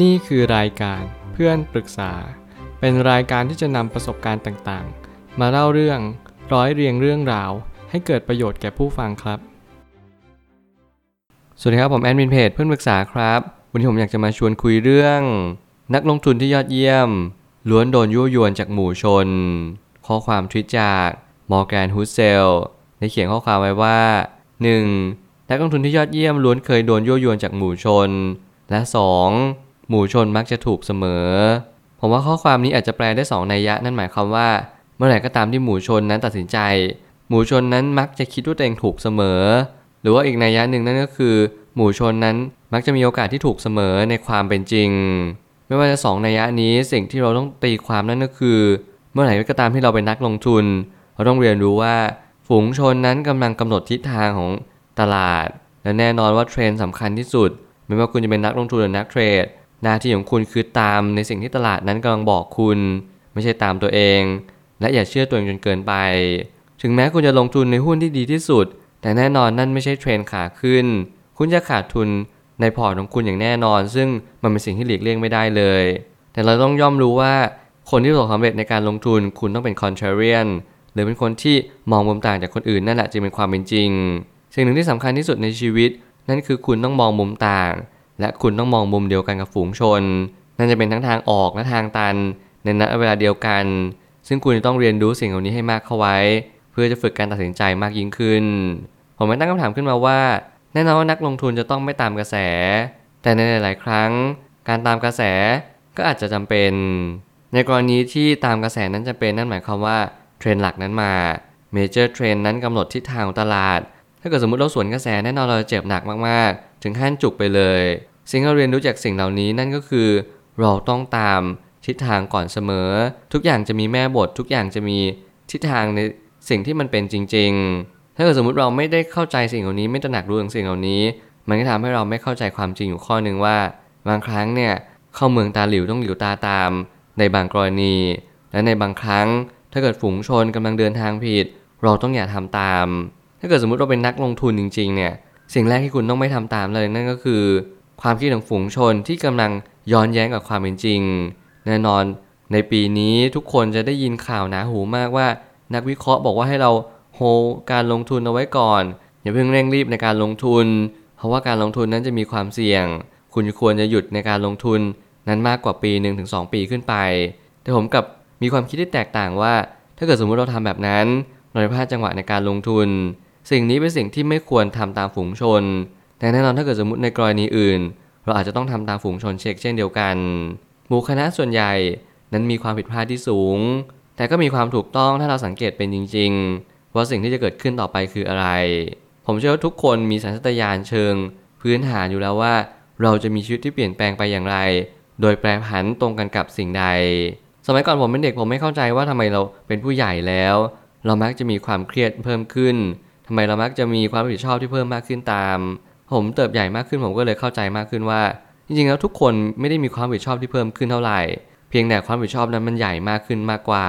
นี่คือรายการเพื่อนปรึกษา เป็นรายการที่จะนำประสบการณ์ต่างๆ มาเล่าเรื่องร้อยเรียงเรื่องราว ให้เกิดประโยชน์แก่ผู้ฟังครับ สวัสดีครับผมแอดมินเพจเพื่อนปรึกษาครับ วันนี้ผมอยากจะมาชวนคุยเรื่อง นักลงทุนที่ยอดเยี่ยม ล้วนโดนยั่วยวนจากหมู่ชน ข้อความทวิตจากมอร์แกนฮูเซลได้เขียนข้อความไว้ว่า 1. นักลงทุนที่ยอดเยี่ยมล้วนเคยโดนยั่วยวนจากหมู่ชน และ 2. หมู่ชนมักจะถูกเสมอ ผมว่าข้อความนี้อาจจะแปลได้2นัยยะ นั่นหมายความว่า เมื่อไหร่ก็ตามที่หมู่ชนนั้นตัดสินใจ หมู่ชนนั้นมักจะคิดว่าตัวเองถูกเสมอ หรือว่าอีกนัยยะหนึ่งนั่นก็คือ หมู่ชนนั้นมักจะมีโอกาสที่ถูกเสมอในความเป็นจริง ไม่ว่าจะสองนัยยะนี้สิ่งที่เราต้องตีความนั่นก็คือ เมื่อไหร่ก็ตามที่เราเป็นนักลงทุน เราต้องเรียนรู้ว่าฝูงชนนั้นกำลังกำหนดทิศทางของตลาด และแน่นอนว่าเทรนด์สำคัญที่สุด ไม่ว่าคุณจะเป็นนักลงทุนหรือนักเทรด หน้าที่ของคุณคือตามในสิ่งที่ตลาดนั้นกำลังบอกคุณ ไม่ใช่ตามตัวเอง และอย่าเชื่อตัวเองจนเกินไป ถึงแม้คุณจะลงทุนในหุ้นที่ดีที่สุด แต่แน่นอนนั่นไม่ใช่เทรนด์ขาขึ้น คุณจะขาดทุนในพอร์ตของคุณอย่างแน่นอน ซึ่งมันเป็นสิ่งที่หลีกเลี่ยงไม่ได้เลย แต่เราต้องย่อมรู้ว่าคนที่ประสบความสำเร็จในการลงทุนคุณต้องเป็น contrarian หรือเป็นคนที่มองมุมต่างจากคนอื่นนั่นแหละจึงเป็นความเป็นจริง สิ่งหนึ่งที่สำคัญที่สุดในชีวิต นั่นคือคุณต้องมองมุมต่าง และคุณต้องมองมุมเดียวกันกับฝูงชน นั่นจะเป็นทั้งทางออกและทางตัน ในณเวลาเดียวกัน ซึ่งคุณจะต้องเรียนรู้สิ่งเหล่านี้ให้มากเข้าไว้ เพื่อจะฝึกการตัดสินใจมากยิ่งขึ้น ผมไม่ตั้งคำถามขึ้นมาว่า แน่นอนว่านักลงทุนจะต้องไม่ตามกระแส แต่ในหลาย ๆ ครั้ง การตามกระแสก็อาจจะจำเป็น ในกรณีที่ตามกระแสนั้นจะเป็นนั่นหมายความว่าเทรนด์หลักนั้นมา major trend นั้นกำหนดทิศทางของตลาด ถ้าเกิดสมมติเราสวนกระแสแน่นอนเราจะเจ็บหนักมาก ๆ ถึงขั้นจุกไปเลย สิ่งที่เราเรียนรู้จากสิ่งเหล่านี้นั่นก็คือ เราต้องตามทิศทางก่อนเสมอ ทุกอย่างจะมีแม่บท ทุกอย่างจะมีทิศทางในสิ่งที่มันเป็นจริง ๆ ถ้าเกิดสมมติเราไม่ได้เข้าใจสิ่งเหล่านี้ไม่ตระหนักรู้ถึงสิ่งเหล่านี้ มันก็ทำให้เราไม่เข้าใจความจริงอยู่ข้อหนึ่งว่า บางครั้งเนี่ยเข้าเมืองตาหลิวต้องหลิวตาตาม ในบางกรณี และในบางครั้ง ถ้าเกิดฝูงชนกำลังเดินทางผิด เราต้องอย่าทำตาม ถ้าเกิดสมมติเราเป็นนักลงทุนจริง ๆ เนี่ย สิ่งแรกที่คุณต้องไม่ทำตามเลยนั่นก็คือ ความคิดของฝูงชนที่กำลังย้อนแย้งกับความเป็นจริง แน่นอนในปีนี้ทุกคนจะได้ยินข่าวหนาหูมากว่า นักวิเคราะห์บอกว่าให้เราโฮการลงทุนเอาไว้ก่อน อย่าเพิ่งเร่งรีบในการลงทุน เพราะว่าการลงทุนนั้นจะมีความเสี่ยง คุณควรจะหยุดในการลงทุนนั้นมากกว่าปี1-2ถึงสปีขึ้นไป แต่ผมกับมีความคิดที่แตกต่างว่า ถ้าเกิดสมมุติเราทำแบบนั้นเราจะพลาดจังหวะในการลงทุน สิ่งนี้เป็นสิ่งที่ไม่ควรทำตามฝูงชน แต่แน่นอนถ้าเกิดสมมติในกรณีอื่น เราอาจจะต้องทำตามฝูงชนเช็คเช่นเดียวกัน หมู่คณะส่วนใหญ่นั้นมีความผิดพลาดที่สูง แต่ก็มีความถูกต้องถ้าเราสังเกตเป็นจริง ๆ ว่าสิ่งที่จะเกิดขึ้นต่อไปคืออะไร ผมเชื่อว่าทุกคนมีสัญชาตญาณเชิง พื้นฐานอยู่แล้วว่า เราจะมีชีวิตที่เปลี่ยนแปลงไปอย่างไร โดยแปรผันตรงกันกับสิ่งใด สมัยก่อนผมเป็นเด็กผมไม่เข้าใจว่าทำไมเราเป็นผู้ใหญ่แล้ว เรามักจะมีความเครียดเพิ่มขึ้น ทำไมเรามักจะมีความรับผิดชอบที่เพิ่มมากขึ้นตาม ผมเติบใหญ่มากขึ้นผมก็เลยเข้าใจมากขึ้นว่า จริงๆแล้วทุกคนไม่ได้มีความรับผิดชอบที่เพิ่มขึ้นเท่าไหร่ เพียงแต่ความรับผิดชอบนั้นมันใหญ่มากขึ้นมากกว่า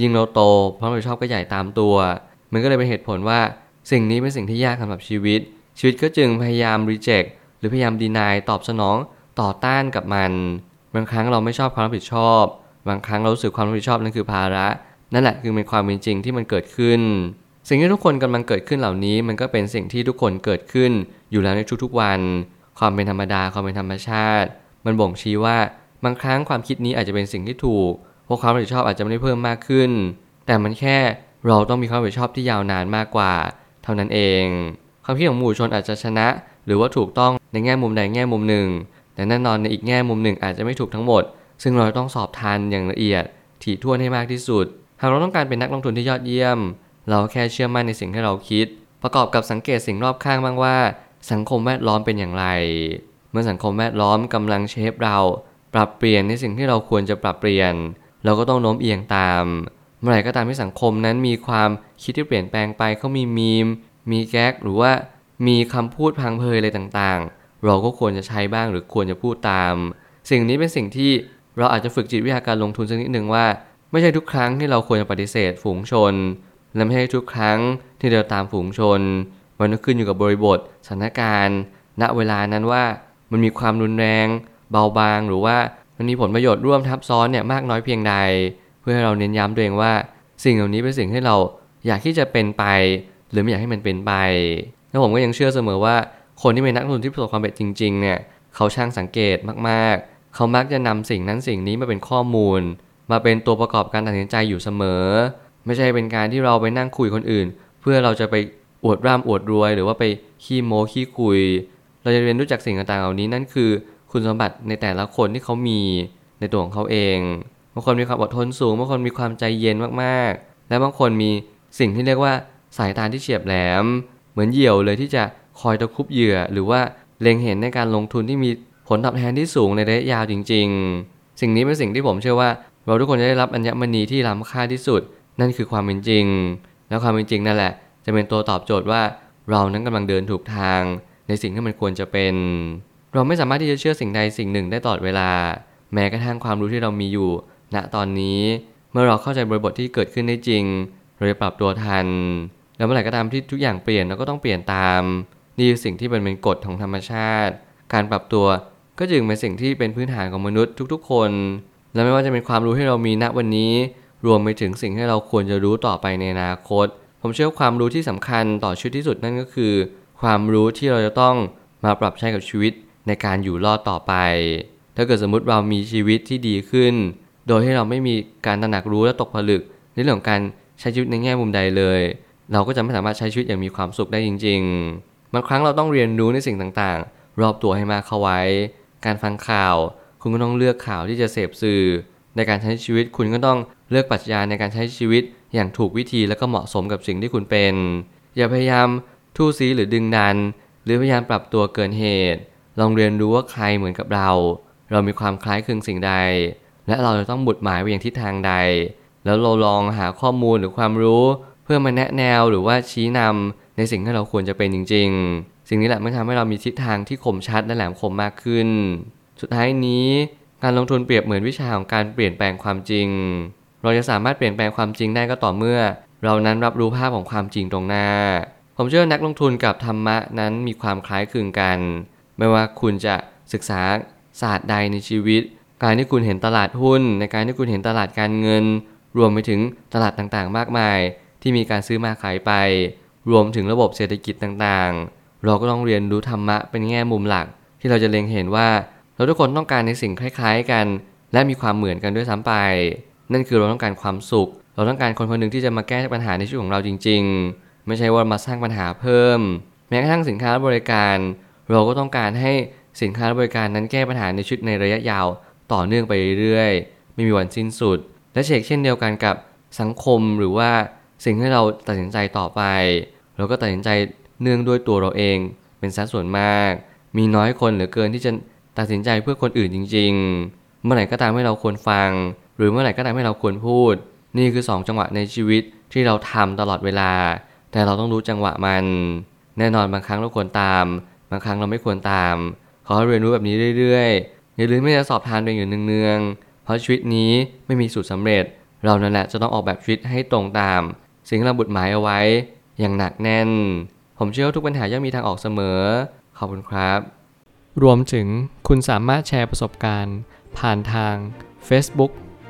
ยิ่งเราโตความรับผิดชอบก็ใหญ่ตามตัว มันก็เลยเป็นเหตุผลว่า สิ่งนี้เป็นสิ่งที่ยากสำหรับชีวิต ชีวิตก็จึงพยายามรีเจ็คหรือพยายามดีนายตอบสนองต่อต้านกับมัน บางครั้งเราไม่ชอบความรับผิดชอบ บางครั้งเราสึกความรับผิดชอบนั่นคือภาระ นั่นแหละคือเป็นความเป็นจริงที่มันเกิดขึ้น สิ่งที่ทุกคนกำลังเกิดขึ้นเหล่านี้ มันก็เป็นสิ่งที่ทุกคนเกิดขึ้นอยู่แล้วในทุกๆวัน ความเป็นธรรมดาความเป็นธรรมชาติ มันบ่งชี้ว่าบางครั้งความคิดนี้อาจจะเป็นสิ่งที่ถูกเพราะความรับผิดชอบอาจจะไม่ได้เพิ่มมากขึ้น แต่มันแค่เราต้องมีความรับผิดชอบที่ยาวนานมากกว่า เท่านั้นเอง ความคิดของหมู่ชนอาจจะชนะ หรือว่าถูกต้องในแง่มุมใดแง่มุมหนึ่ง แต่แน่นอนในอีกแง่มุมหนึ่งอาจจะไม่ถูกทั้งหมด ซึ่งเราต้องสอบทานอย่างละเอียด ถี่ถ้วนให้มากที่สุด หากเราต้องการเป็นนักลงทุนที่ยอดเยี่ยม เราแค่เชื่อมั่นในสิ่งที่เราคิด ประกอบกับสังเกตสิ่งรอบข้างบ้างว่า สังคมแวดล้อมเป็นอย่างไร เมื่อสังคมแวดล้อมกำลังเชฟเรา ปรับเปลี่ยนในสิ่งที่เราควรจะปรับเปลี่ยน เราก็ต้องโน้มเอียงตาม เมื่อไหร่ก็ตามที่สังคมนั้นมีความคิดที่เปลี่ยนแปลงไปเขามีมีม มีแก๊กหรือว่ามีคำพูดพังเพยอะไรต่างๆ เราก็ควรจะใช้บ้างหรือควรจะพูดตาม สิ่งนี้เป็นสิ่งที่เราอาจจะฝึกจิตวิทยาการลงทุนสักนิดหนึ่งว่า ไม่ใช่ทุกครั้งที่เราควรจะปฏิเสธฝูงชน และไม่ใช่ทุกครั้งที่เราตามฝูงชน มันก็ขึ้นอยู่กับบริบทสถานการณ์ ณเวลานั้นว่ามันมีความรุนแรง เบาบางหรือว่ามันมีผลประโยชน์ร่วมทับซ้อนเนี่ยมากน้อยเพียงใด เพื่อให้เราเน้นย้ำตัวเองว่า สิ่งเหล่านี้เป็นสิ่งที่เราอยากที่จะเป็นไป หรือไม่อยากให้มันเป็นไปแล้วผมก็ยังเชื่อเสมอว่า คนที่เป็นนักลงทุนที่ประสบความสำเร็จจริงๆเนี่ยเขาช่างสังเกตมากๆ เขามักจะนำสิ่งนั้นสิ่งนี้มาเป็นข้อมูล มาเป็นตัวประกอบการตัดสินใจอยู่เสมอ ไม่ใช่เป็นการที่เราไปนั่งคุยคนอื่น เพื่อเราจะไปอวดร่ำอวดรวย หรือว่าไปขี้โม้ขี้คุย เราจะเรียนรู้จากสิ่งต่างๆเหล่านี้นั่นคือ คุณสมบัติในแต่ละคนที่เขามีในตัวของเขาเองบางคนมีความอดทนสูงบางคนมีความใจเย็นมากๆ และบางคนมีสิ่งที่เรียกว่าสายตาที่เฉียบแหลม เหมือนเหยี่ยวเลยที่จะคอยตะคุบเหยื่อ หรือว่าเล็งเห็นในการลงทุนที่มีผลตอบแทนที่สูงในระยะยาวจริง ๆ สิ่งนี้เป็นสิ่งที่ผมเชื่อว่า เราทุกคนจะได้รับอัญมณีที่ล้ำค่าที่สุด นั่นคือความเป็นจริง แล้วความเป็นจริงนั่นแหละ จะเป็นตัวตอบโจทย์ว่าเรานั้นกำลังเดินถูกทาง ในสิ่งที่มันควรจะเป็น เราไม่สามารถที่จะเชื่อสิ่งใดสิ่งหนึ่งได้ตลอดเวลา แม้กระทั่งความรู้ที่เรามีอยู่ ณตอนนี้ เมื่อเราเข้าใจบริบทที่เกิดขึ้นได้จริงเราจะปรับตัวทัน แล้วเมื่อไหร่ก็ตามที่ทุกอย่างเปลี่ยนเราก็ต้องเปลี่ยนตาม นี่คือสิ่งที่เป็นเป็นกฎของธรรมชาติ การปรับตัวก็จึงเป็นสิ่งที่เป็นพื้นฐานของมนุษย์ทุกๆ คน และไม่ว่าจะเป็นความรู้ที่เรามีณวันนี้ รวมไปถึงสิ่งที่เราควรจะรู้ต่อไปในอนาคต ผมเชื่อความรู้ที่สำคัญต่อชีวิตที่สุดนั่นก็คือ ความรู้ที่เราจะต้องมาปรับใช้กับชีวิตในการอยู่รอดต่อไป ถ้าเกิดสมมุติเรามีชีวิตที่ดีขึ้น โดยที่เราไม่มีการตระหนักรู้และตกผลึก ในเรื่องของการใช้ชีวิตในแง่มุมใดเลย เราก็จะไม่สามารถใช้ชีวิตอย่างมีความสุขได้จริงๆบางครั้งเราต้องเรียนรู้ในสิ่งต่างๆ รอบตัวให้มากเข้าไว้ การฟังข่าว คุณก็ต้องเลือกข่าวที่จะเสพสื่อ ในการใช้ชีวิตคุณก็ต้อง เลือกปรัชญาในการใช้ชีวิตอย่างถูกวิธีและก็เหมาะสมกับสิ่งที่คุณเป็น อย่าพยายามทู่ซีหรือดึงดัน หรือพยายามปรับตัวเกินเหตุ ลองเรียนรู้ว่าใครเหมือนกับเรา เรามีความคล้ายคลึงสิ่งใด และเราจะต้องบุดหมายไปอย่างทิศทางใด แล้วเราลองหาข้อมูลหรือความรู้เพื่อมาแนะแนวหรือว่าชี้นำในสิ่งที่เราควรจะเป็นจริง ๆ สิ่งนี้แหละมันทำให้เรามีทิศทางที่คมชัดและแหลมคมมากขึ้น สุดท้ายนี้การลงทุนเปรียบเหมือนวิชาของการเปลี่ยนแปลงความจริง เราจะสามารถเปลี่ยนแปลงความจริงได้ก็ต่อเมื่อ เรานั้นรับรู้ภาพของความจริงตรงหน้า ผมเชื่อนักลงทุนกับธรรมะนั้นมีความคล้ายคลึงกัน ไม่ว่าคุณจะศึกษาศาสตร์ใดในชีวิต การที่คุณเห็นตลาดหุ้น ในการที่คุณเห็นตลาดการเงิน รวมไปถึงตลาดต่างๆ มากมาย ที่มีการซื้อมาขายไป รวมถึงระบบเศรษฐกิจต่างๆ เราก็ต้องเรียนรู้ธรรมะเป็นแง่มุมหลัก ที่เราจะเล็งเห็นว่าเราทุกคนต้องการในสิ่งคล้าย ๆ กัน และมีความเหมือนกันด้วยซ้ำไป นั่นคือเราต้องการความสุข เราต้องการคนคนหนึ่งที่จะมาแก้ปัญหาในชีวิตของเราจริง ๆ ไม่ใช่ว่ามาสร้างปัญหาเพิ่ม แม้กระทั่งสินค้าและบริการ เราก็ต้องการให้สินค้าและบริการนั้นแก้ปัญหาในชีวิตในระยะยาวต่อเนื่องไปเรื่อยๆ ไม่มีวันสิ้นสุด และเชกเช่นเดียวกันกับสังคมหรือว่าสิ่งที่เราตัดสินใจต่อไป เราก็ตัดสินใจเนื่องด้วยตัวเราเอง เป็นสัดส่วนมาก มีน้อยคนเหลือเกินที่จะตัดสินใจเพื่อคนอื่นจริง ๆ เมื่อไหร่ก็ตามให้เราควรฟัง หรือเมื่อไหร่ก็ตามให้เราควรพูด นี่คือ 2 จังหวะในชีวิตที่เราทำตลอดเวลา แต่เราต้องรู้จังหวะมัน แน่นอนบางครั้งเราควรตาม บางครั้งเราไม่ควรตาม ขอให้เรียนรู้แบบนี้เรื่อยๆ อย่าลืมไม่จะสอบทานตัวเองอยู่เนืองๆ เพราะชีวิตนี้ไม่มีสูตรสำเร็จ เรานั่นแหละจะต้องออกแบบชีวิตให้ตรงตาม สิ่งที่เราบุดหมายเอาไว้ อย่างหนักแน่น ผมเชื่อว่าทุกปัญหาย่อมมีทางออกเสมอ ขอบคุณครับ รวมถึงคุณสามารถแชร์ประสบการณ์ ผ่านทาง Facebook